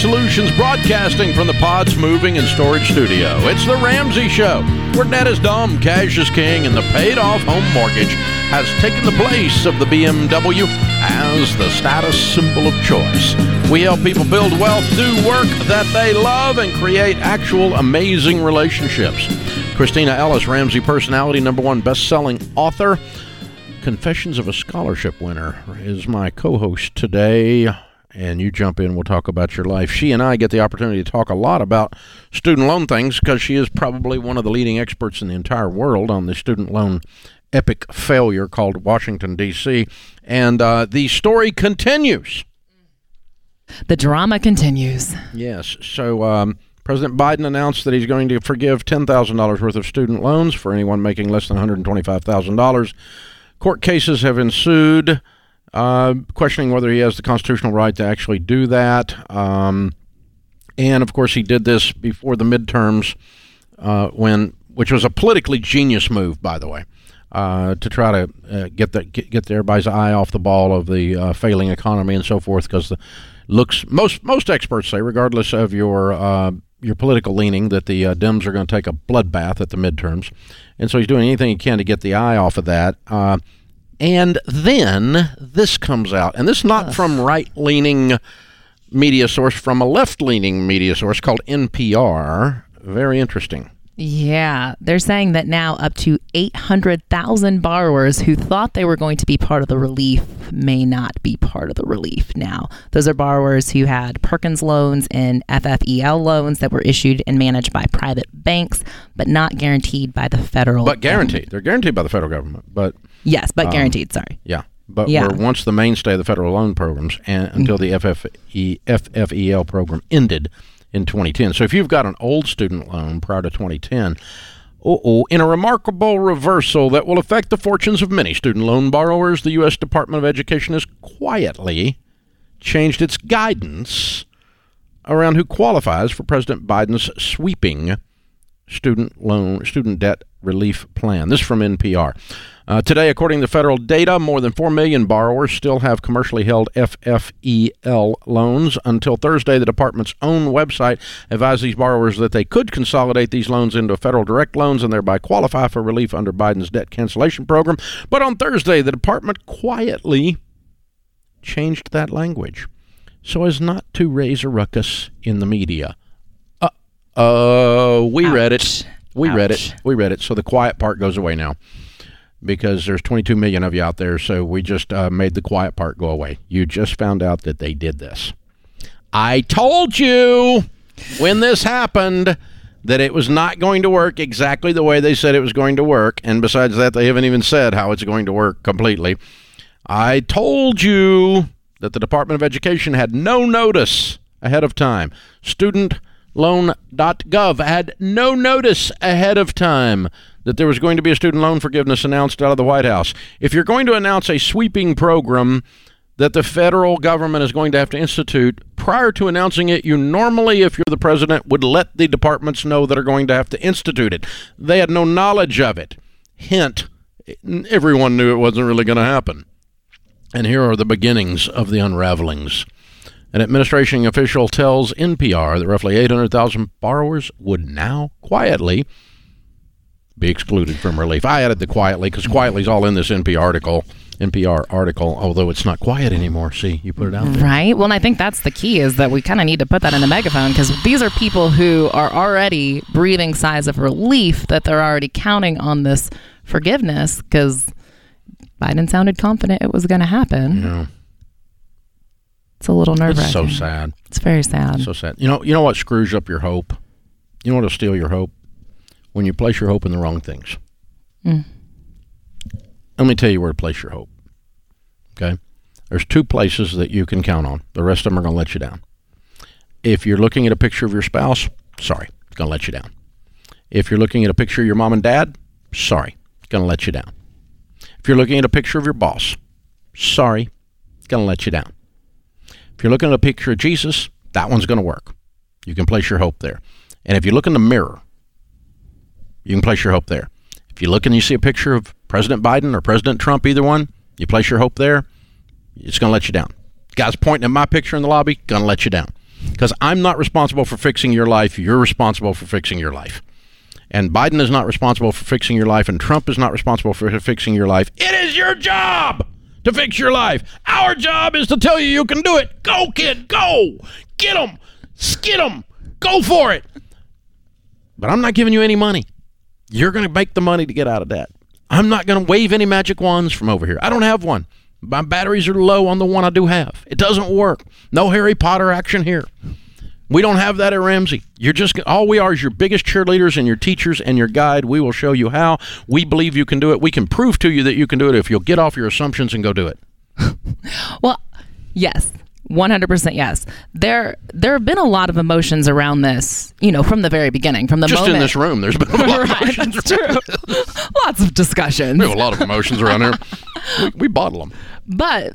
Solutions broadcasting from the Pods Moving and Storage Studio. It's The Ramsey Show, where debt is dumb, cash is king, and the paid off home mortgage has taken the place of the BMW as the status symbol of choice. We help people build wealth, do work that they love, and create actual amazing relationships. Kristina Ellis, Ramsey personality, number one best selling author. Confessions of a Scholarship Winner is my co host today. And you jump in, we'll talk about your life. She and I get the opportunity to talk a lot about student loan things because she is probably one of the leading experts in the entire world on the student loan epic failure called Washington, D.C. And uh, the story continues. The drama continues. Yes. So, um, President Biden announced that he's going to forgive $10,000 worth of student loans for anyone making less than $125,000. Court cases have ensued, uh, questioning whether he has the constitutional right to actually do that. Um, and of course, he did this before the midterms, uh, when which was a politically genius move, by the way, uh, to try to uh, get the get, get everybody's eye off the ball of the uh, failing economy and so forth. Because looks most most experts say, regardless of your uh, your political leaning, that the Dems are going to take a bloodbath at the midterms and so he's doing anything he can to get the eye off of that. Uh, and then this comes out, and this is not Ugh. from right leaning media source, from a left leaning media source called NPR. Very interesting. Yeah, they're saying that now up to 800,000 borrowers who thought they were going to be part of the relief may not be part of the relief now. Those are borrowers who had Perkins loans and FFEL loans that were issued and managed by private banks, but not guaranteed by the federal. But guaranteed. Government. They're guaranteed by the federal government, but Yes, but um, guaranteed, sorry. Yeah. But yeah. were once the mainstay of the federal loan programs and, until the FFE, FFEL program ended in 2010. So if you've got an old student loan prior to 2010, oh, in a remarkable reversal that will affect the fortunes of many student loan borrowers, the U.S. Department of Education has quietly changed its guidance around who qualifies for President Biden's sweeping student loan student debt relief plan. This is from NPR. Uh, today, according to federal data, more than 4 million borrowers still have commercially held FFEL loans. Until Thursday, the department's own website advised these borrowers that they could consolidate these loans into federal direct loans and thereby qualify for relief under Biden's debt cancellation program. But on Thursday, the department quietly changed that language so as not to raise a ruckus in the media. Uh, uh we Ouch. read it. We Ouch. read it. We read it. So the quiet part goes away now because there's 22 million of you out there. So we just uh, made the quiet part go away. You just found out that they did this. I told you when this happened that it was not going to work exactly the way they said it was going to work. And besides that, they haven't even said how it's going to work completely. I told you that the Department of Education had no notice ahead of time. StudentLoan.gov had no notice ahead of time that there was going to be a student loan forgiveness announced out of the White House. If you're going to announce a sweeping program that the federal government is going to have to institute, prior to announcing it, you normally, if you're the president, would let the departments know that are going to have to institute it. They had no knowledge of it. Hint, everyone knew it wasn't really going to happen. And here are the beginnings of the unravelings. An administration official tells NPR that roughly 800,000 borrowers would now quietly be excluded from relief. I added the quietly because quietly is all in this NPR article. NPR article, although it's not quiet anymore. See, you put it out there. Right. Well, and I think that's the key is that we kind of need to put that in the megaphone because these are people who are already breathing sighs of relief that they're already counting on this forgiveness because Biden sounded confident it was going to happen. Yeah. It's a little nerve wracking. It's so sad. It's very sad. so sad. You know, you know what screws up your hope? You know what'll steal your hope? When you place your hope in the wrong things. Mm. Let me tell you where to place your hope. Okay? There's two places that you can count on. The rest of them are going to let you down. If you're looking at a picture of your spouse, sorry, it's going to let you down. If you're looking at a picture of your mom and dad, sorry, it's going to let you down. If you're looking at a picture of your boss, sorry, it's going to let you down. If you're looking at a picture of Jesus, that one's going to work. You can place your hope there. And if you look in the mirror you can place your hope there. If you look and you see a picture of President Biden or President Trump, either one, you place your hope there, it's going to let you down. Guys pointing at my picture in the lobby, going to let you down. Because I'm not responsible for fixing your life. You're responsible for fixing your life. And Biden is not responsible for fixing your life, and Trump is not responsible for fixing your life. It is your job to fix your life. Our job is to tell you you can do it. Go, kid, go. Get them. Skid them. Go for it. But I'm not giving you any money. You're going to make the money to get out of debt. I'm not going to wave any magic wands from over here. I don't have one. My batteries are low on the one I do have. It doesn't work. No Harry Potter action here. We don't have that at Ramsey. You're just all we are is your biggest cheerleaders and your teachers and your guide. We will show you how. We believe you can do it. We can prove to you that you can do it if you'll get off your assumptions and go do it. well, yes. 100% yes. There there have been a lot of emotions around this, you know, from the very beginning, from the Just moment. in this room, there's been a lot of emotions. true. Lots of discussions. We have a lot of emotions around here. We, we bottle them. But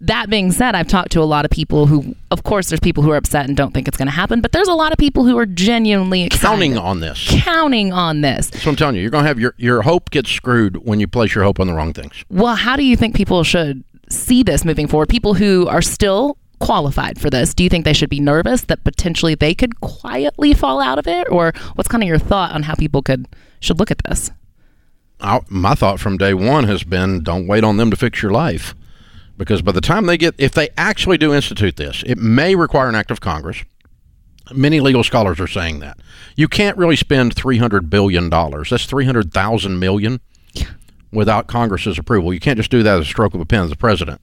that being said, I've talked to a lot of people who, of course, there's people who are upset and don't think it's going to happen, but there's a lot of people who are genuinely excited. Counting on this. Counting on this. So I'm telling you, you're going to have your, your hope gets screwed when you place your hope on the wrong things. Well, how do you think people should see this moving forward? People who are still qualified for this, do you think they should be nervous that potentially they could quietly fall out of it? Or what's kind of your thought on how people could should look at this? I, my thought from day one has been don't wait on them to fix your life. Because by the time they get, if they actually do institute this, it may require an act of Congress. Many legal scholars are saying that. You can't really spend $300 billion. That's 300,000 million without Congress's approval. You can't just do that as a stroke of a pen as the president.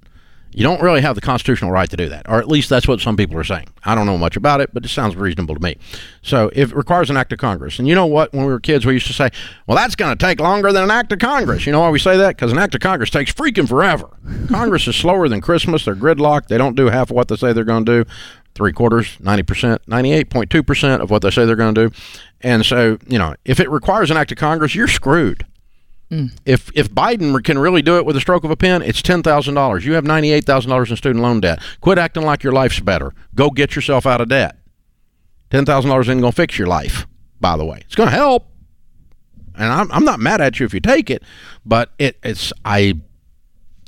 You don't really have the constitutional right to do that, or at least that's what some people are saying. I don't know much about it, but it sounds reasonable to me. So it requires an act of Congress, and you know what, when we were kids, we used to say, well, that's going to take longer than an act of Congress. You know why we say that? Because an act of Congress takes freaking forever. Congress is slower than Christmas. They're gridlocked. They don't do half of what they say they're going to do. Three quarters, 90%, 98.2% of what they say they're going to do. And so, you know, if it requires an act of Congress, you're screwed. Mm. If if Biden can really do it with a stroke of a pen, it's ten thousand dollars. You have ninety eight thousand dollars in student loan debt. Quit acting like your life's better. Go get yourself out of debt. Ten thousand dollars ain't gonna fix your life. By the way, it's gonna help, and I'm I'm not mad at you if you take it, but it it's I.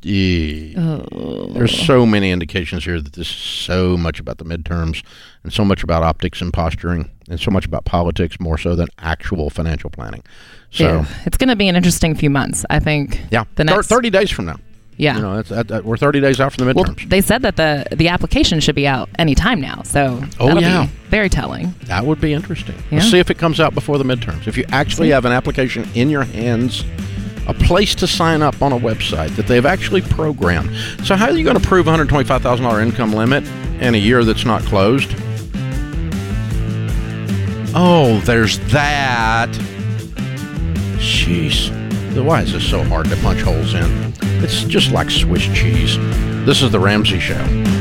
Yeah. Oh. There's so many indications here that this is so much about the midterms and so much about optics and posturing and so much about politics more so than actual financial planning. So Yeah. It's going to be an interesting few months, I think. yeah, The next 30 days from now. Yeah. You know, that's, that, that, we're 30 days out from the well, midterms. they said that the the application should be out any time now, so Oh, yeah. very telling. that would be interesting. Yeah. Let's see if it comes out before the midterms. If you actually have an application in your hands, a place to sign up on a website that they've actually programmed. So how are you going to prove $125,000 income limit in a year that's not closed? Oh, there's that. Jeez. Why is this so hard to punch holes in? It's just like Swiss cheese. This is the Ramsey Show.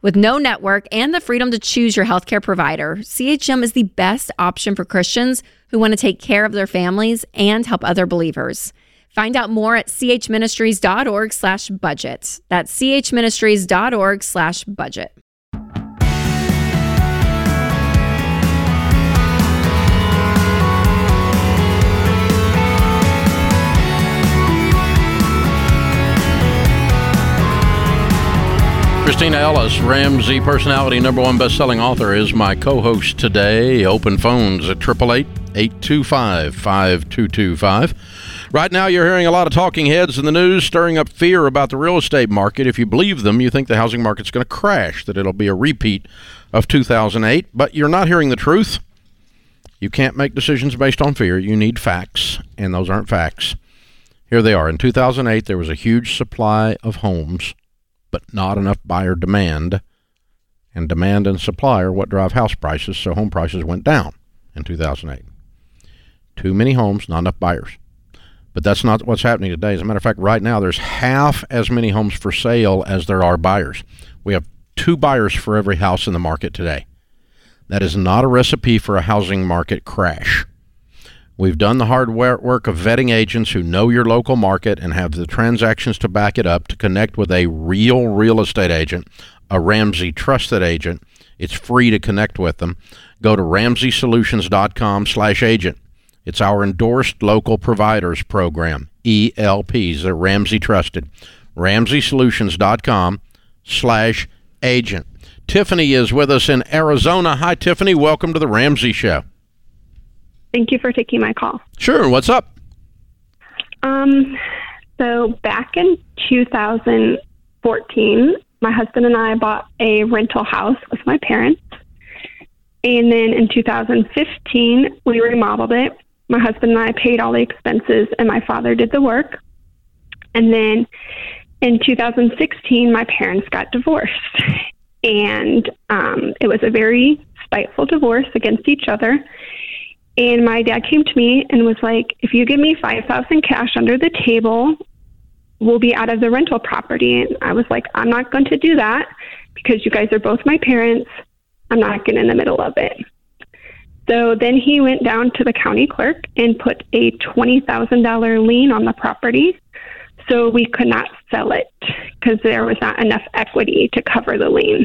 With no network and the freedom to choose your healthcare provider, CHM is the best option for Christians who want to take care of their families and help other believers. Find out more at chministries.org slash budget. That's chministries.org slash budget. Kristina Ellis, Ramsey personality number one best-selling author, is my co-host today. Open phones at 888-825-5225. Right now, you're hearing a lot of talking heads in the news stirring up fear about the real estate market. If you believe them, you think the housing market's going to crash, that it'll be a repeat of 2008. But you're not hearing the truth. You can't make decisions based on fear. You need facts, and those aren't facts. Here they are. In 2008, there was a huge supply of homes but not enough buyer demand And demand and supply are what drive house prices, so home prices went down in 2008. Too many homes, not enough buyers. But that's not what's happening today. As a matter of fact, right now there's half as many homes for sale as there are buyers. We have two buyers for every house in the market today. That is not a recipe for a housing market crash. We've done the hard work of vetting agents who know your local market and have the transactions to back it up to connect with a real real estate agent, a Ramsey trusted agent. It's free to connect with them. Go to ramseysolutions.com/agent. It's our endorsed local providers program, ELPs. They're Ramsey trusted. RamseySolutions.com slash agent. Tiffany is with us in Arizona. Hi, Tiffany. Welcome to the Ramsey Show. Thank you for taking my call. Sure. What's up? Um, so back in 2014, my husband and I bought a rental house with my parents. And then in 2015, we remodeled it. My husband and I paid all the expenses, and my father did the work. And then in 2016, my parents got divorced. And um, it was a very spiteful divorce against each other. And my dad came to me and was like, if you give me 5000 cash under the table, we'll be out of the rental property. And I was like, I'm not going to do that because you guys are both my parents. I'm not getting in the middle of it. So then he went down to the county clerk and put a $20,000 lien on the property so we could not sell it because there was not enough equity to cover the lien.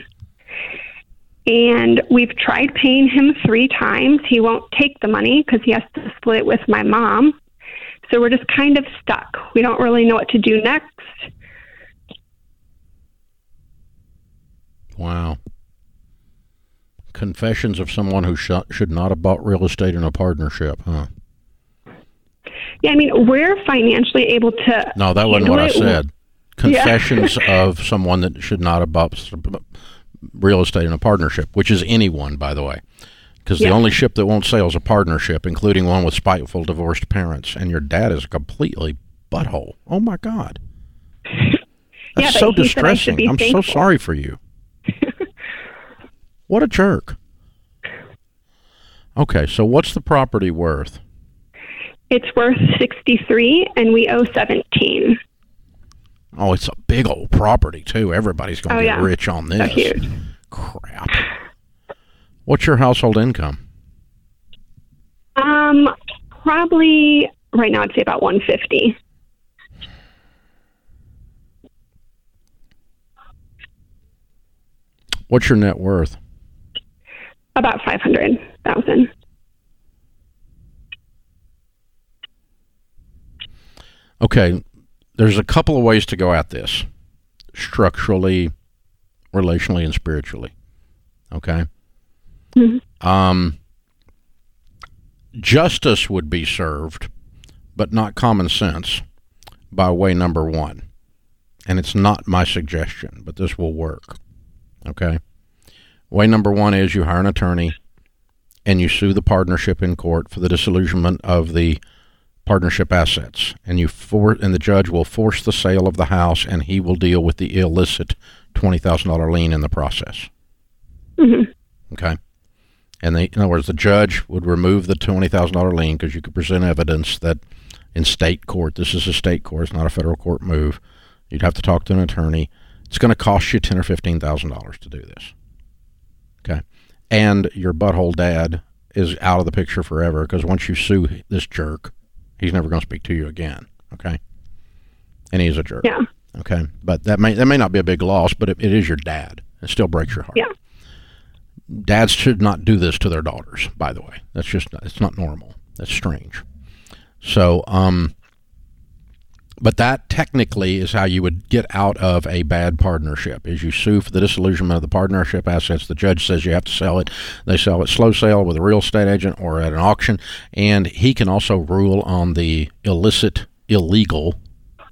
And we've tried paying him three times. He won't take the money because he has to split it with my mom. So we're just kind of stuck. We don't really know what to do next. Wow. Confessions of someone who sh- should not have bought real estate in a partnership, huh? Yeah, I mean, we're financially able to. No, that wasn't what I said. Confessions of someone that should not have bought real estate in a partnership, which is anyone, by the way. Because the only ship that won't sail is a partnership, including one with spiteful divorced parents. And your dad is a completely butthole. Oh my God. That's but so he said I should distressing. I'm so sorry for you. what a jerk. Okay, so what's the property worth? It's worth 63 and we owe 17. Oh, it's a big old property too. Everybody's going to Oh, get yeah. rich on So this. huge. Crap. What's your household income? Um, probably right now I'd say about 150. What's your net worth? About 500,000. Okay, there's a couple of ways to go at this structurally, relationally, and spiritually. Okay? Um, justice would be served, but not common sense by way number one. And it's not my suggestion, but this will work. Okay? Way number one is you hire an attorney and you sue the partnership in court for the disillusionment of the partnership assets, and you for and the judge will force the sale of the house, and he will deal with the illicit twenty thousand dollar lien in the process. Mhm. Okay, and in other words, the judge would remove the twenty thousand dollar lien because you could present evidence that in state court, this is a state court, it's not a federal court move. You'd have to talk to an attorney. It's going to cost you ten or fifteen thousand dollars to do this. Okay, and your butthole dad is out of the picture forever because once you sue this jerk, he's never going to speak to you again. Okay, and he's a jerk. Yeah. Okay, but that may that may not be a big loss, but it, it is your dad. It still breaks your heart. Yeah. Dads should not do this to their daughters. By the way, that's just it's not normal. That's strange. So, um, but that technically is how you would get out of a bad partnership. Is you sue for the disillusionment of the partnership assets. The judge says you have to sell it. They sell it slow sale with a real estate agent or at an auction, and he can also rule on the illicit, illegal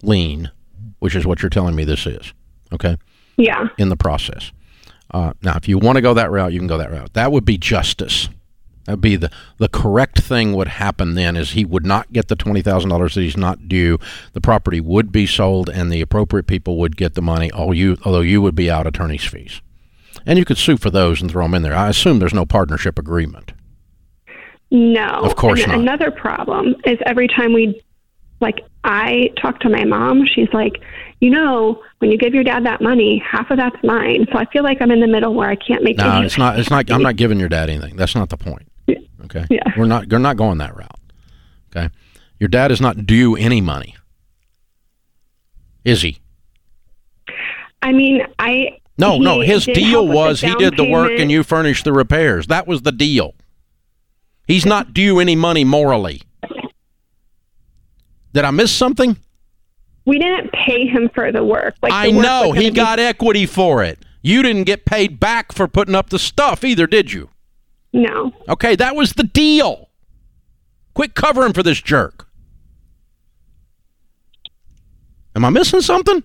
lien, which is what you're telling me this is. Okay Yeah. in the process. Uh, now, if you want to go that route, you can go that route. That would be justice. That would be the the correct thing would happen then is he would not get the twenty thousand dollars that he's not due. The property would be sold, and the appropriate people would get the money. All you, although you would be out attorney's fees. And you could sue for those and throw them in there. I assume there's no partnership agreement. No. Of course and not. Another problem is every time we, like, I talk to my mom, she's like, you know, when you give your dad that money, half of that's mine. So I feel like I'm in the middle where I can't make. No, it's not. It's not. I'm not giving your dad anything. That's not the point. Okay. Yeah. We're not. We're not going that route. Okay. Your dad is not due any money. Is he? I mean, I. No, no. His deal was he did the work payment. and you furnished the repairs. That was the deal. He's not due any money morally. Did I miss something? We didn't pay him for the work. Like I the work know he gonna be- got equity for it. You didn't get paid back for putting up the stuff either, did you? No. Okay, that was the deal. Quit covering for this jerk. Am I missing something?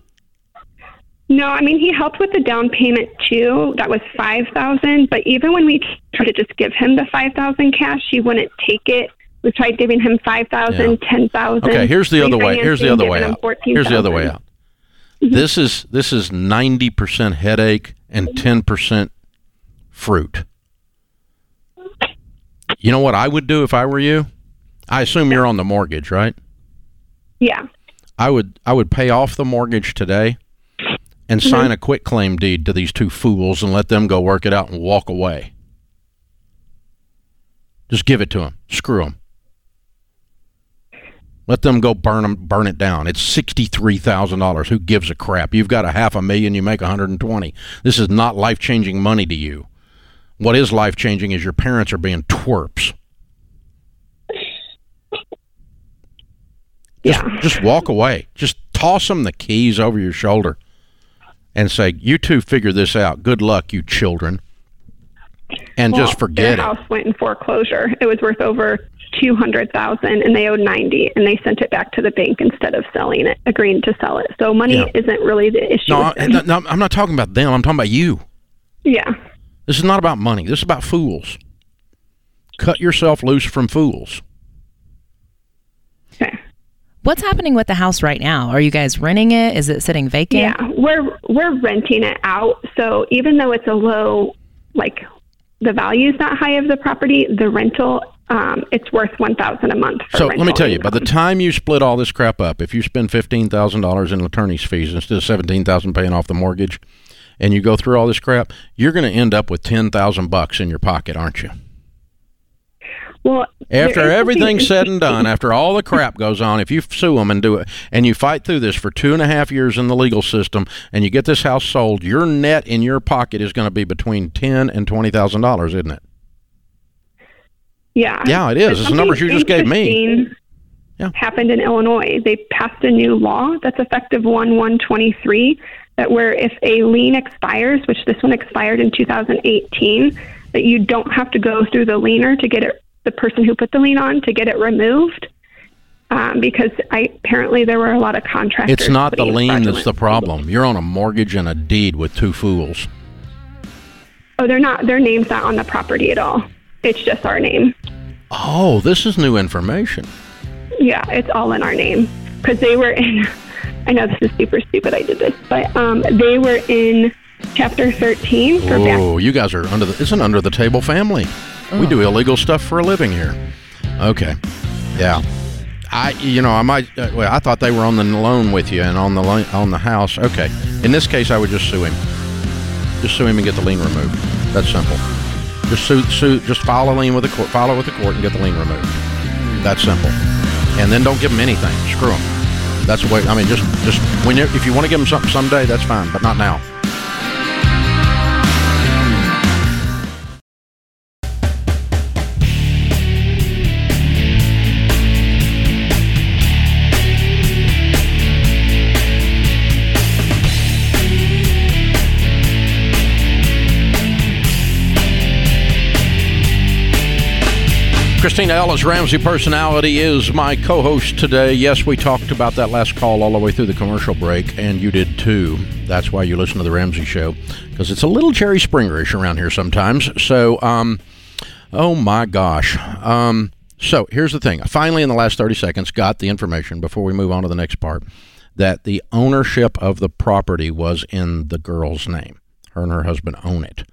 No, I mean he helped with the down payment too. That was five thousand. But even when we tried to just give him the five thousand cash, he wouldn't take it. We tried giving him five thousand, Yeah. ten thousand. Okay, here's the other way. Here's the other way out. 14, Here's the other way out. Mm-hmm. This is this is ninety percent headache and ten percent fruit. You know what I would do if I were you? I assume you're on the mortgage, right? Yeah. I would I would pay off the mortgage today and Mm-hmm. sign a quit claim deed to these two fools and let them go work it out and walk away. Just give it to them. Screw them. Let them go burn 'em- burn it down. It's sixty-three thousand dollars. Who gives a crap? You've got a half a million. You make a hundred and twenty. This is not life-changing money to you. What is life-changing is your parents are being twerps. Just, Yeah. just walk away. Just toss them the keys over your shoulder and say, "You two figure this out. Good luck, you children." And Well, just forget their it. house went in foreclosure. It was worth over two hundred thousand, and they owed ninety, and they sent it back to the bank instead of selling it, agreeing to sell it. So money Yeah. isn't really the issue. No, I, no, I'm not talking about them. I'm talking about you. yeah. This is not about money. This is about fools. Cut yourself loose from fools. What's happening with the house right now? Are you guys renting it? Is it sitting vacant? Yeah, we're we're renting it out. So even though it's a low, like the value is not high of the property, the rental, um, it's worth one thousand a month. For So let me tell you, by the time you split all this crap up, if you spend fifteen thousand dollars in attorney's fees instead of seventeen thousand paying off the mortgage, and you go through all this crap, you're going to end up with ten thousand bucks in your pocket, aren't you? well, After everything's said and done, after all the crap goes on, if you sue them and do it, and you fight through this for two and a half years in the legal system, and you get this house sold, your net in your pocket is going to be between ten and twenty thousand dollars, isn't it? Yeah. Yeah, it is. It's the numbers you just gave me. Yeah. Happened in Illinois. They passed a new law that's effective 1 1 23 that where if a lien expires, which this one expired in 2018, that you don't have to go through the liener to get it, the person who put the lien on to get it removed. Um, because I apparently there were a lot of contractors. It's not the lien that's the problem. You're on a mortgage and a deed with two fools. Oh, they're not. Their name's not on the property at all. It's just our name. Oh, this is new information. Yeah, it's all in our name because they were in. I know this is super stupid. I did this, but um, they were in chapter thirteen for back. Oh, you guys are under the. It's an under the table family. We do illegal stuff for a living here. Okay, yeah. I, you know, I might. Uh, well, I thought they were on the loan with you and on the loan, on the house. Okay. In this case, I would just sue him. Just sue him and get the lien removed. That's simple. Just sue, sue. Just file a lien with the court. File it with the court and get the lien removed. That's simple. And then don't give them anything. Screw them. That's the way. I mean, just, just when if you want to give them something someday, that's fine, but not now. Kristina Ellis, Ramsey Personality, is my co host today. Yes, we talked about that last call all the way through the commercial break, and you did too. That's why you listen to The Ramsey Show, because it's a little Jerry Springerish around here sometimes. So, um, oh my gosh. Um, so here's the thing. I finally, in the last 30 seconds, got the information before we move on to the next part that the ownership of the property was in the girl's name. Her and her husband own it.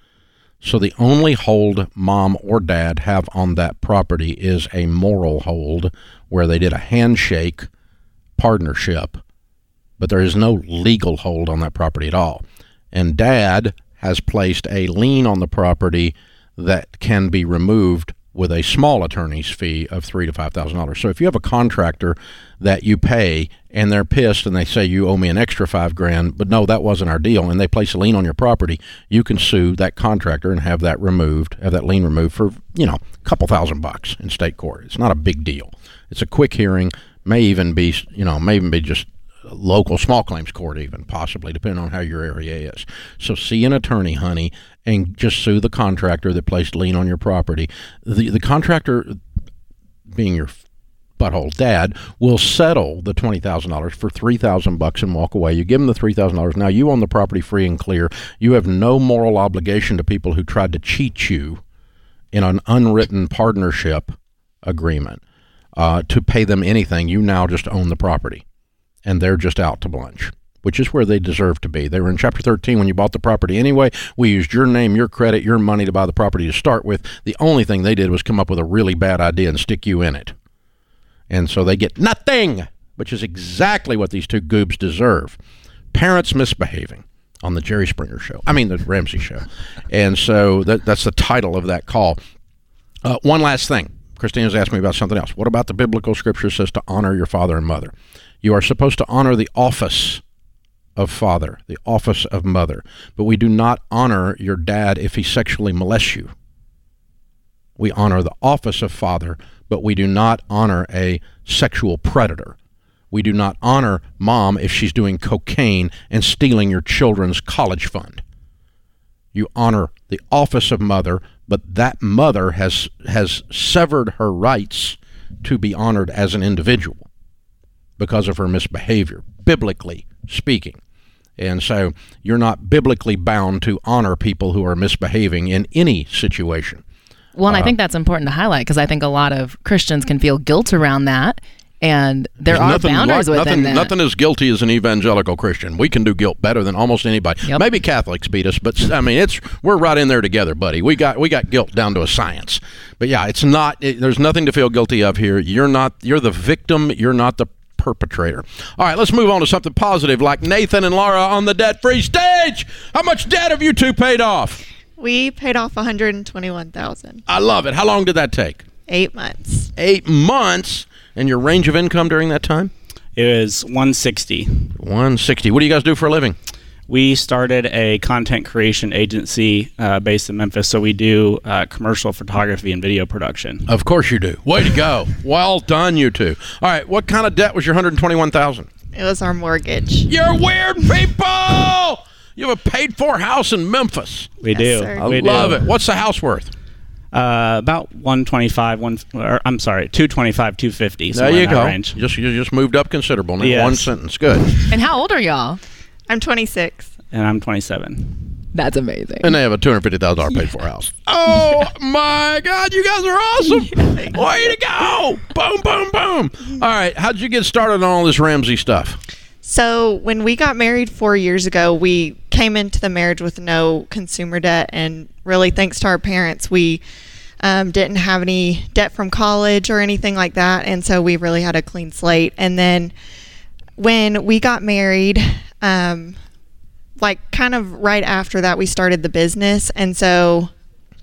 So the only hold mom or dad have on that property is a moral hold where they did a handshake partnership, but there is no legal hold on that property at all. And dad has placed a lien on the property that can be removed with a small attorney's fee of three to five thousand dollars. So if you have a contractor that you pay and they're pissed and they say you owe me an extra five grand, but no, that wasn't our deal, and they place a lien on your property, you can sue that contractor and have that removed, have that lien removed for you know a couple thousand bucks in state court. It's not a big deal. It's a quick hearing, may even be you know may even be just local small claims court even possibly depending on how your area is so see an attorney honey and just sue the contractor that placed lien on your property the the contractor being your butthole dad will settle the twenty thousand dollars for three thousand bucks and walk away. You give him the three thousand dollars. Now you own the property free and clear. You have no moral obligation to people who tried to cheat you in an unwritten partnership agreement uh, to pay them anything. You now just own the property and they're just out to lunch, which is where they deserve to be. They were in chapter 13 when you bought the property anyway. We used your name, your credit, your money to buy the property to start with. The only thing they did was come up with a really bad idea and stick you in it. And so they get nothing, which is exactly what these two goobs deserve. Parents misbehaving on the Jerry Springer show. I mean, the Ramsey show. And so that, that's the title of that call. Uh, one last thing. Kristina's asked me about something else. What about the biblical scripture says to honor your father and mother? You are supposed to honor the office of father, the office of mother, but we do not honor your dad if he sexually molests you. We honor the office of father, but we do not honor a sexual predator. We do not honor mom if she's doing cocaine and stealing your children's college fund. You honor the office of mother, but that mother has has severed her rights to be honored as an individual because of her misbehavior, biblically speaking. And so you're not biblically bound to honor people who are misbehaving in any situation. Well, and I uh, think that's important to highlight because I think a lot of Christians can feel guilt around that. And there are nothing boundaries like- within nothing, that. nothing as guilty as an evangelical Christian. We can do guilt better than almost anybody. Yep. Maybe Catholics beat us, but I mean, it's we're right in there together, buddy. We got we got guilt down to a science. But yeah, it's not. It, there's nothing to feel guilty of here. You're not. You're the victim. You're not the perpetrator. All right, let's move on to something positive, like Nathan and Laura on the debt-free stage. How much debt have you two paid off? We paid off 121,000. I love it. How long did that take? 8 months. Eight months. And your range of income during that time? It was 160. 160. What do you guys do for a living? We started a content creation agency uh, based in Memphis, so we do uh, commercial photography and video production. Of course you do. Way to go. well done, you two. All right, what kind of debt was your 121,000? It was our mortgage. You're weird people. You have a paid for house in Memphis. We Yes, do. sir. I we love do. it. What's the house worth? Uh, about 125, one, or, I'm sorry, 225, 250. There you go. Range. You just you just moved up considerable in Yes. one sentence. Good. and how old are y'all? I'm 26. And I'm 27. That's amazing. And they have a two hundred fifty thousand dollar paid for house. Oh my God, you guys are awesome! Way to go! Boom, boom, boom! All right, how'd you get started on all this Ramsey stuff? So, when we got married four years ago, we came into the marriage with no consumer debt. And really, thanks to our parents, we um, didn't have any debt from college or anything like that. And so, we really had a clean slate. And then, when we got married, um, like kind of right after that, we started the business. And so,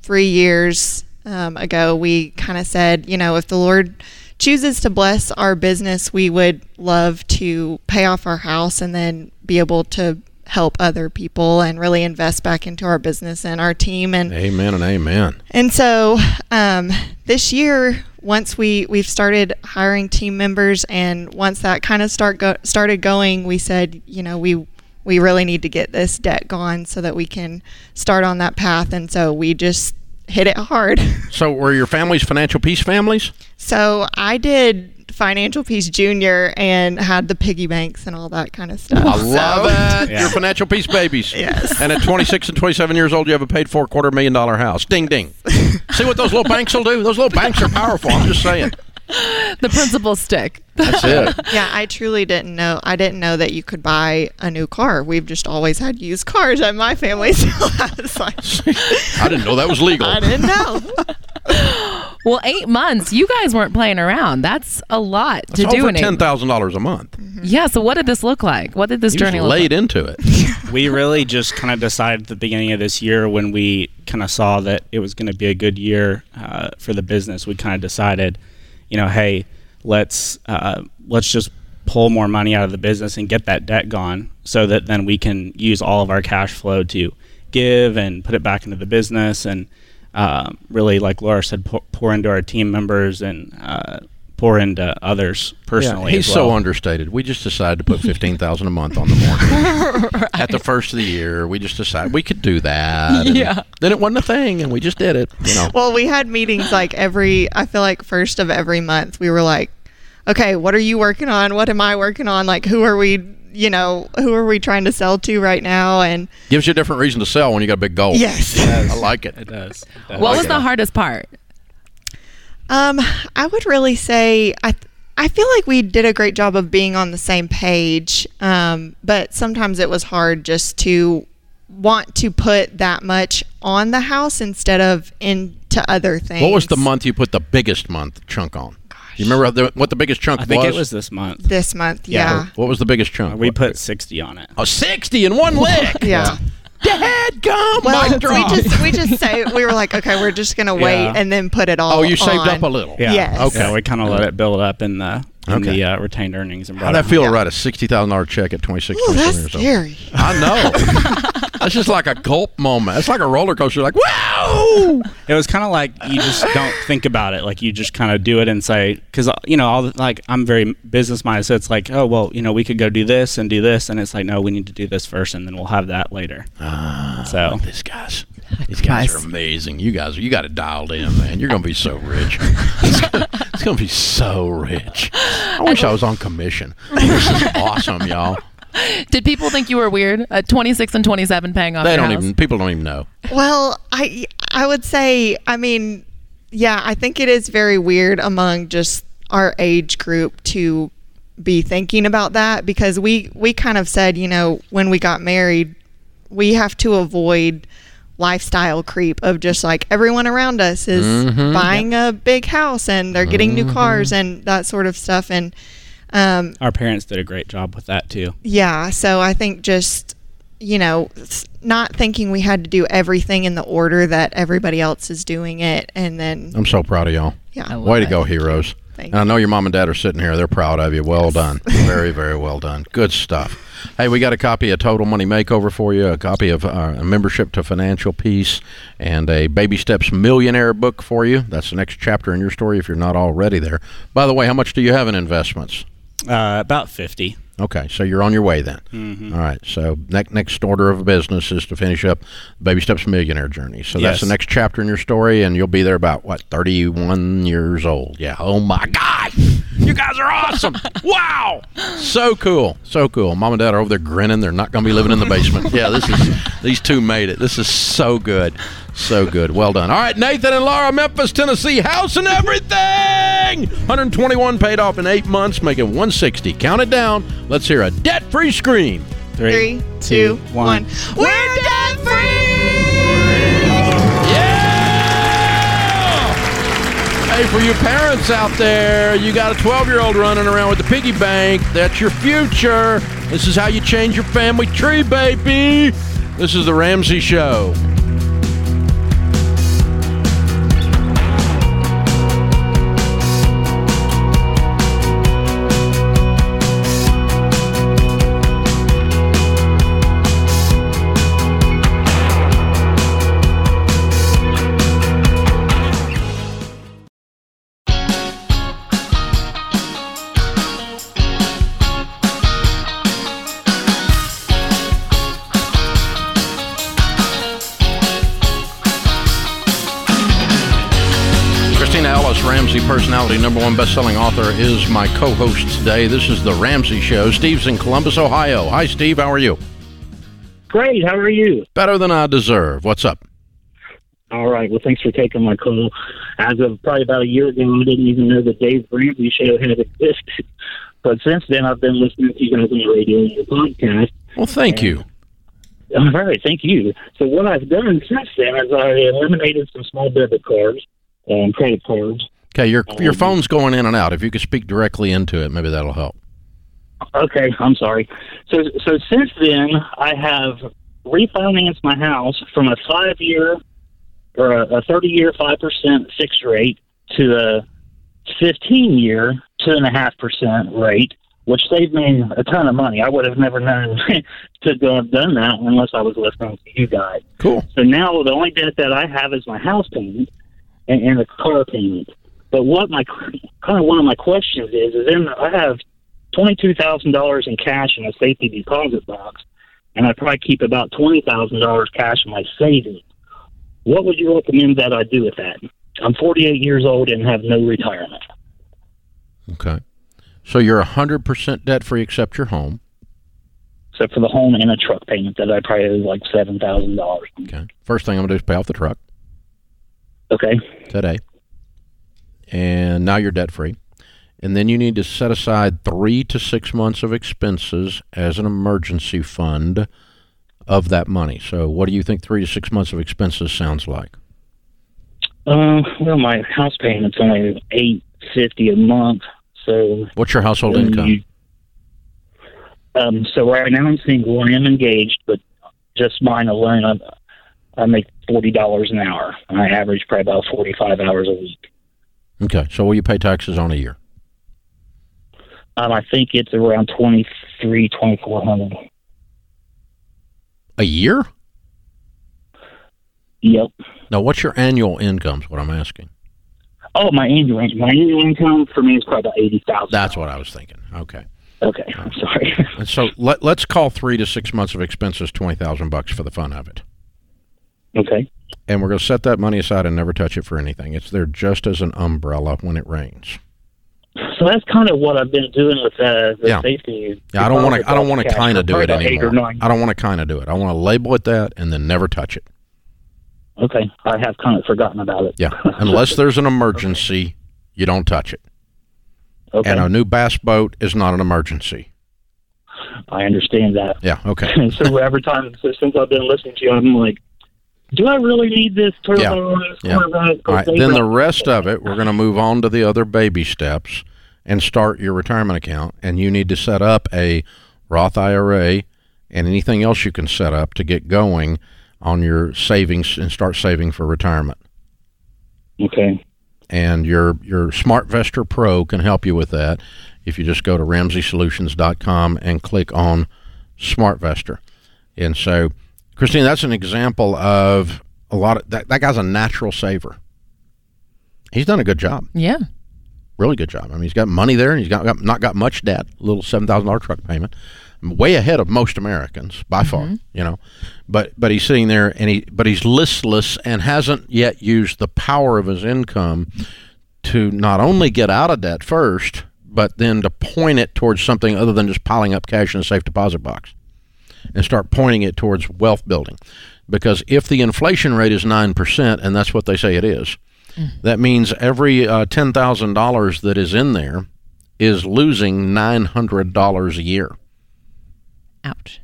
three years um, ago, we kind of said, you know, if the Lord chooses to bless our business, we would love to pay off our house and then be able to help other people and really invest back into our business and our team and Amen and amen. and so um, this year, once we we've started hiring team members, and once that kind of start go, started going, we said, you know, we we really need to get this debt gone so that we can start on that path. And so we just hit it hard. So, were your families financial peace families? so I did Financial Peace Junior and had the piggy banks and all that kind of stuff. I love So- it. You're financial peace babies. Yes. And at 26 and 27 years old, you have a paid for quarter million dollar house. Ding, ding. See what those little banks will do? Those little banks are powerful. I'm just saying. the principal stick. That's it. Yeah, I truly didn't know. I didn't know that you could buy a new car. We've just always had used cars at my family. So I was like, I didn't know that was legal. I didn't know. Well, eight months. You guys weren't playing around. That's a lot to do over in eight. ten thousand dollars a month. Yeah. So what did this look like? What did this You journey just look laid like? into it. we really just kind of decided at the beginning of this year when we kind of saw that it was going to be a good year uh, for the business. We kind of decided, you know, hey, let's uh, let's just pull more money out of the business and get that debt gone, so that then we can use all of our cash flow to give and put it back into the business and uh, really, like Laura said, pour, pour into our team members and uh, pour into others personally. he's as so understated. We just decided to put fifteen thousand a month on the mortgage at the first of the year. We just decided we could do that. and Yeah. Then it wasn't a thing, and we just did it. You know. Well, we had meetings like every, I feel like first of every month, we were like, okay, what are you working on? What am I working on? Like, who are we, you know, who are we trying to sell to right now? And Gives you a different reason to sell when you got a big goal. yes. I like it. It does. It does. What like was it. the hardest part? Um, I would really say I I feel like we did a great job of being on the same page. Um, but sometimes it was hard just to want to put that much on the house instead of into other things. What was the month you put the biggest month chunk on? Gosh. You remember the, what the biggest chunk I think was? it was this month. this month? Yeah. Yeah. What was the biggest chunk? We put 60 on it. oh, 60 in one lick. Yeah. Dad, come, Well, we just we just say we were like, okay, we're just gonna wait Yeah. and then put it all. oh, you saved on. up a little. Yeah. Yes. Okay. We kind of let it build up in the in Okay. the uh, retained earnings and How'd that feel to Yeah. write a sixty thousand dollar check at 26, Ooh, 27 that's years old? scary. I know. That's just like a gulp moment. It's like a roller coaster. Like, wow! It was kind of like you just don't think about it. Like you just kind of do it and say, because you know, all the, like I'm very business minded, so it's like, oh well, you know, we could go do this and do this, and it's like, no, we need to do this first, and then we'll have that later. Ah, So these guys, these guys Guys. are amazing. You guys, you got it dialed in, man. You're gonna be so rich. It's gonna, it's gonna be so rich. I wish I was on commission. This is awesome, y'all. Did people think you were weird at 26 and 27 paying off They your don't house? even. People don't even know. Well, I I would say, I mean, yeah, I think it is very weird among just our age group to be thinking about that because we we kind of said, you know, when we got married, we have to avoid lifestyle creep of just like everyone around us is Mm-hmm. buying a big house and they're getting new cars and that sort of stuff and um our parents did a great job with that too. yeah, so I think just you know, not thinking we had to do everything in the order that everybody else is doing it, and then I'm so proud of y'all. yeah, love Way to go, heroes. Thank And I know your mom and dad are sitting here. They're proud of you. Well done. very, very well done. Good stuff. Hey, we got a copy of Total Money Makeover for you, a copy of uh, a membership to Financial Peace, and a Baby Steps Millionaire book for you. That's the next chapter in your story if you're not already there. By the way, how much do you have in investments? Uh, about 50. Okay, so you're on your way then. All right, so next next order of business is to finish up Baby Steps Millionaire Journey. So that's Yes. the next chapter in your story, and you'll be there about what 31 years old. Yeah. Oh my God, you guys are awesome! wow, so cool, so cool. Mom and Dad are over there grinning. They're not going to be living in the basement. Yeah, this is these two made it. This is so good, so good. Well done. All right, Nathan and Laura, Memphis, Tennessee, house and everything. 121 paid off in eight months, making 160. Count it down. Let's hear a debt-free scream. three, two, one. We're debt free. Yeah! Hey, for you parents out there, you got a 12 year old running around with the piggy bank. That's your future. This is how you change your family tree, baby. This is The Ramsey Show. Number one best-selling author, is my co-host today. This is the Ramsey Show. Steve's in Columbus, Ohio. Hi, Steve. How are you? Great. How are you? Better than I deserve. What's up? All right. Well, thanks for taking my call. As of probably about a year ago, I didn't even know the Dave Ramsey show had existed. But since then, I've been listening to you guys on the radio and your podcast. Well, thank you. All right, thank you. So what I've done since then is I eliminated some small debit cards and credit cards. Okay, your your Um, phone's going in and out. If you could speak directly into it, maybe that'll help. Okay, I'm sorry. So so since then, I have refinanced my house from a five year or a, a 30 year five percent fixed rate to a 15 year two and a half percent rate, which saved me a ton of money. I would have never known to go have done that unless I was listening to you guys. Cool. So now the only debt that I have is my house payment and, and the car payment. But what my kind of one of my questions is is then I have twenty two thousand dollars in cash in a safety deposit box, and I probably keep about twenty thousand dollars cash in my savings. What would you recommend that I do with that? I'm 48 years old and have no retirement. Okay. So you're 100% debt free except your home. Except for the home and a truck payment that I probably owe like seven thousand dollars. Okay. First thing I'm going to do is pay off the truck Okay. today. And now you're debt free. And then you need to set aside three to six months of expenses as an emergency fund of that money. So, what do you think three to six months of expenses sounds like? Uh, well, my house payment's only eight fifty a month, so What's your household Um, income? Um, so right now I'm single. I am engaged, but just mine alone, I, I make forty dollars an hour. I average probably about forty-five hours a week. Okay. So, will you pay taxes on a year? Um, I think it's around twenty-three, twenty-four hundred. A year? Yep. Now, what's your annual income? Is what I'm asking. Oh, my annual my annual income for me is probably about eighty thousand. That's what I was thinking. Okay. Okay, I'm sorry. And so let let's call three to six months of expenses twenty thousand bucks for the fun of it. okay. And we're going to set that money aside and never touch it for anything. It's there just as an umbrella when it rains. So that's kind of what I've been doing with uh, the Yeah. safety. Yeah, I don't want to. I don't want to kind of do it probably about Eight or anymore. I don't want to kind of do it. I want to label it that and then never touch it. Okay, I have kind of forgotten about it. Yeah, unless there's an emergency, you don't touch it. Okay, And a new bass boat is not an emergency. I understand that. Yeah. Okay. So every time since I've been listening to you, I'm like, do I really need this turbo? Yeah. Yeah. All right. Then the rest of it, we're going to move on to the other baby steps and start your retirement account. And you need to set up a Roth IRA and anything else you can set up to get going on your savings and start saving for retirement. Okay. And your your SmartVestor Pro can help you with that. If you just go to RamseySolutions.com and click on SmartVestor, and so Kristina, that's an example of a lot of that. That guy's a natural saver. He's done a good job Yeah. really good job. I mean, he's got money there, and he's got, got not got much debt. A little seven thousand dollar truck payment, way ahead of most Americans by mm-hmm. far. You know, but but he's sitting there, and he but he's listless and hasn't yet used the power of his income to not only get out of debt first, but then to point it towards something other than just piling up cash in a safe deposit box, and start pointing it towards wealth building. Because if the inflation rate is nine percent, and that's what they say it is, that means every uh, ten thousand dollars that is in there is losing nine hundred dollars a year. Ouch.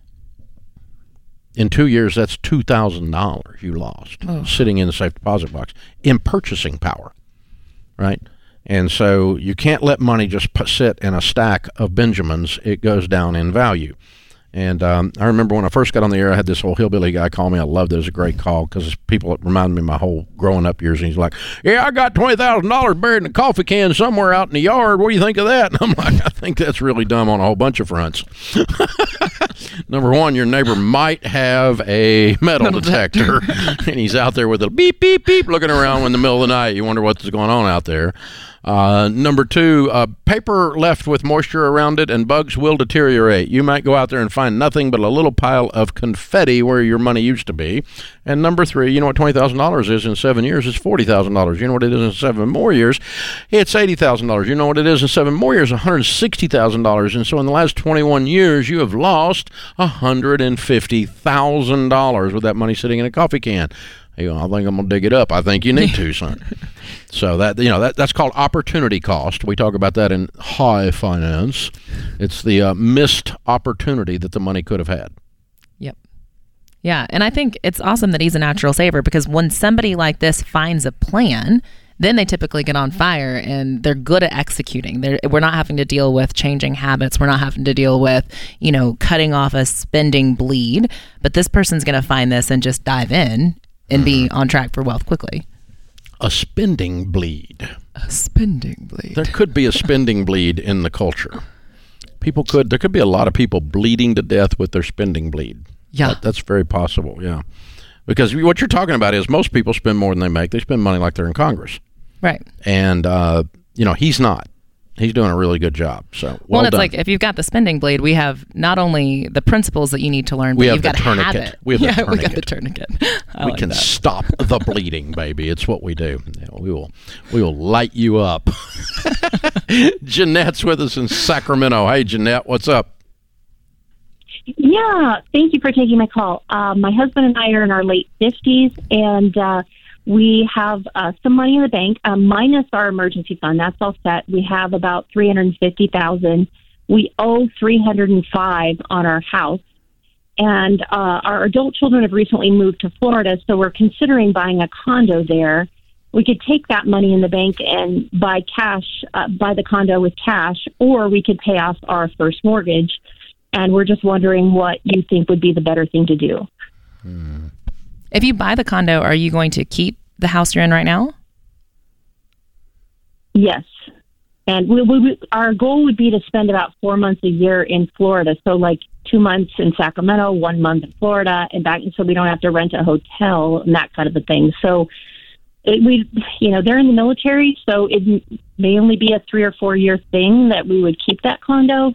In two years, that's two thousand dollars you lost sitting in the safe deposit box in purchasing power, right? And so you can't let money just sit in a stack of Benjamins; it goes down in value. And um, I remember when I first got on the air, I had this old hillbilly guy call me. I loved it; it was a great call because people reminded me of my whole growing up years. And he's like, "Yeah, I got twenty thousand dollars buried in a coffee can somewhere out in the yard. What do you think of that?" And I'm like, "I think that's really dumb on a whole bunch of fronts." Number one, your neighbor might have a metal, detector, and he's out there with a beep, beep, beep, looking around in the middle of the night. You wonder what's going on out there. Uh, number two, uh, paper left with moisture around it and bugs will deteriorate. You might go out there and find nothing but a little pile of confetti where your money used to be. And number three, you know what $20,000 is in seven years? It's $40,000. You know what it is in seven more years? It's $80,000. You know what it is in seven more years? $160,000. And so in the last 21 years, you have lost $150,000 with that money sitting in a coffee can. You know, I think I'm gonna dig it up. I think you need to, son. So that you know that that's called opportunity cost. We talk about that in high finance. It's the uh, missed opportunity that the money could have had. Yep. Yeah, and I think it's awesome that he's a natural saver because when somebody like this finds a plan, then they typically get on fire and they're good at executing. They're, we're not having to deal with changing habits. We're not having to deal with, you know, cutting off a spending bleed. But this person's going to find this and just dive in and be on track for wealth quickly. A spending bleed. A spending bleed. There could be a spending bleed in the culture. People could. There could be a lot of people bleeding to death with their spending bleed. Yeah. That- that's very possible. Yeah, because what you're talking about is most people spend more than they make. They spend money like they're in Congress, Right. and uh, you know he's not. He's doing a really good job. So well, Well, it's done. like if you've got the spending blade, we have not only the principles that you need to learn, but We have you've the got to tourniquet. it. We have the yeah, we got the tourniquet. tourniquet. I we like can that. stop the bleeding, baby. It's what we do. Yeah, we will. We will light you up. Jeanette's with us in Sacramento. Hey, Jeanette, what's up? Yeah, thank you for taking my call. Uh, my husband and I are in our late 50s, and uh, we have uh, some money in the bank, uh, minus our emergency fund. That's all set. We have about 350000 We owe 305 on our house. And uh, our adult children have recently moved to Florida, so we're considering buying a condo there. We could take that money in the bank and buy cash, uh, buy the condo with cash, or we could pay off our first mortgage and we're just wondering what you think would be the better thing to do. If you buy the condo, are you going to keep the house you're in right now? Yes. And we, we, our goal would be to spend about four months a year in Florida. So, like two months in Sacramento, one month in Florida, and back, so we don't have to rent a hotel and that kind of a thing. So, it, we, you know, they're in the military, so it may only be a three or four year thing that we would keep that condo.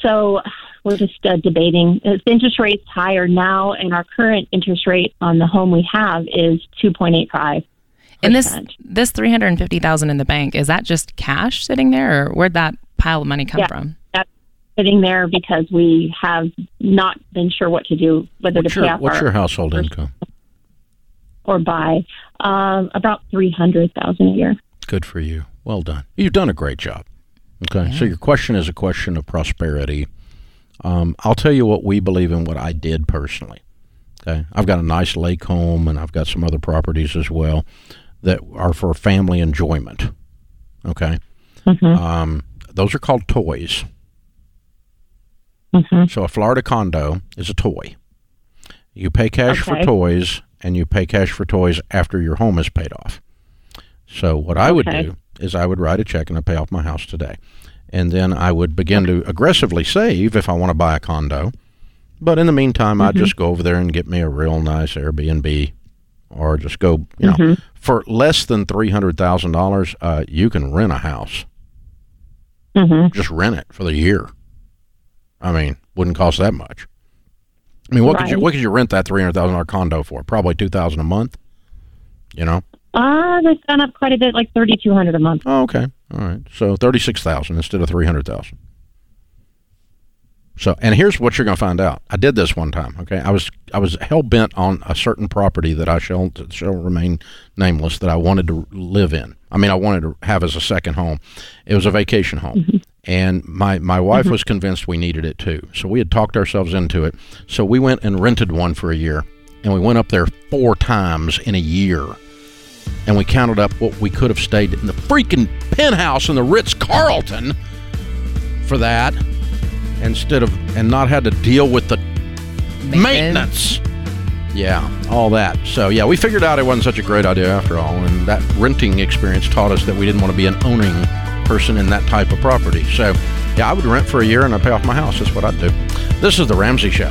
So, we're just uh, debating. The interest rate's higher now, and our current interest rate on the home we have is two point eight five. And this this three hundred and fifty thousand in the bank is that just cash sitting there, or where'd that pile of money come Yeah. from? That's sitting there because we have not been sure what to do, whether What's to pay your off What's our, your household income? or buy. Um, about three hundred thousand a year. Good for you. Well done. You've done a great job. Okay, so your question is a question of prosperity. Um, I'll tell you what we believe in, what I did personally. Okay, I've got a nice lake home, and I've got some other properties as well that are for family enjoyment. Okay, um, those are called toys. So a Florida condo is a toy. You pay cash for toys, and you pay cash for toys after your home is paid off. So what I would do is I would write a check and I pay off my house today, and then I would begin to aggressively save if I want to buy a condo. But in the meantime, I'd just go over there and get me a real nice Airbnb, or just go, you know, for less than three hundred thousand dollars, uh, you can rent a house. Mm-hmm. Just rent it for the year. I mean, wouldn't cost that much. I mean, what could you what could you rent that three hundred thousand dollar condo for? Probably two thousand a month. You know. Uh, they've gone up quite a bit, like thirty two hundred a month. Oh, okay. All right. So thirty six thousand instead of three hundred thousand. So, and here's what you're going to find out. I did this one time. Okay, I was I was hell bent on a certain property that I shall shall remain nameless that I wanted to live in. I mean, I wanted to have as a second home. It was a vacation home, and my my wife was convinced we needed it too. So we had talked ourselves into it. So we went and rented one for a year, and we went up there four times in a year and we counted up what we could have stayed in the freaking penthouse in the Ritz Carlton for that instead of and not had to deal with the maintenance. Yeah, all that. So yeah, we figured out it wasn't such a great idea after all, and that renting experience taught us that we didn't want to be an owning person in that type of property. So yeah, I would rent for a year and I'd pay off my house. That's what I'd do. This is the Ramsey Show.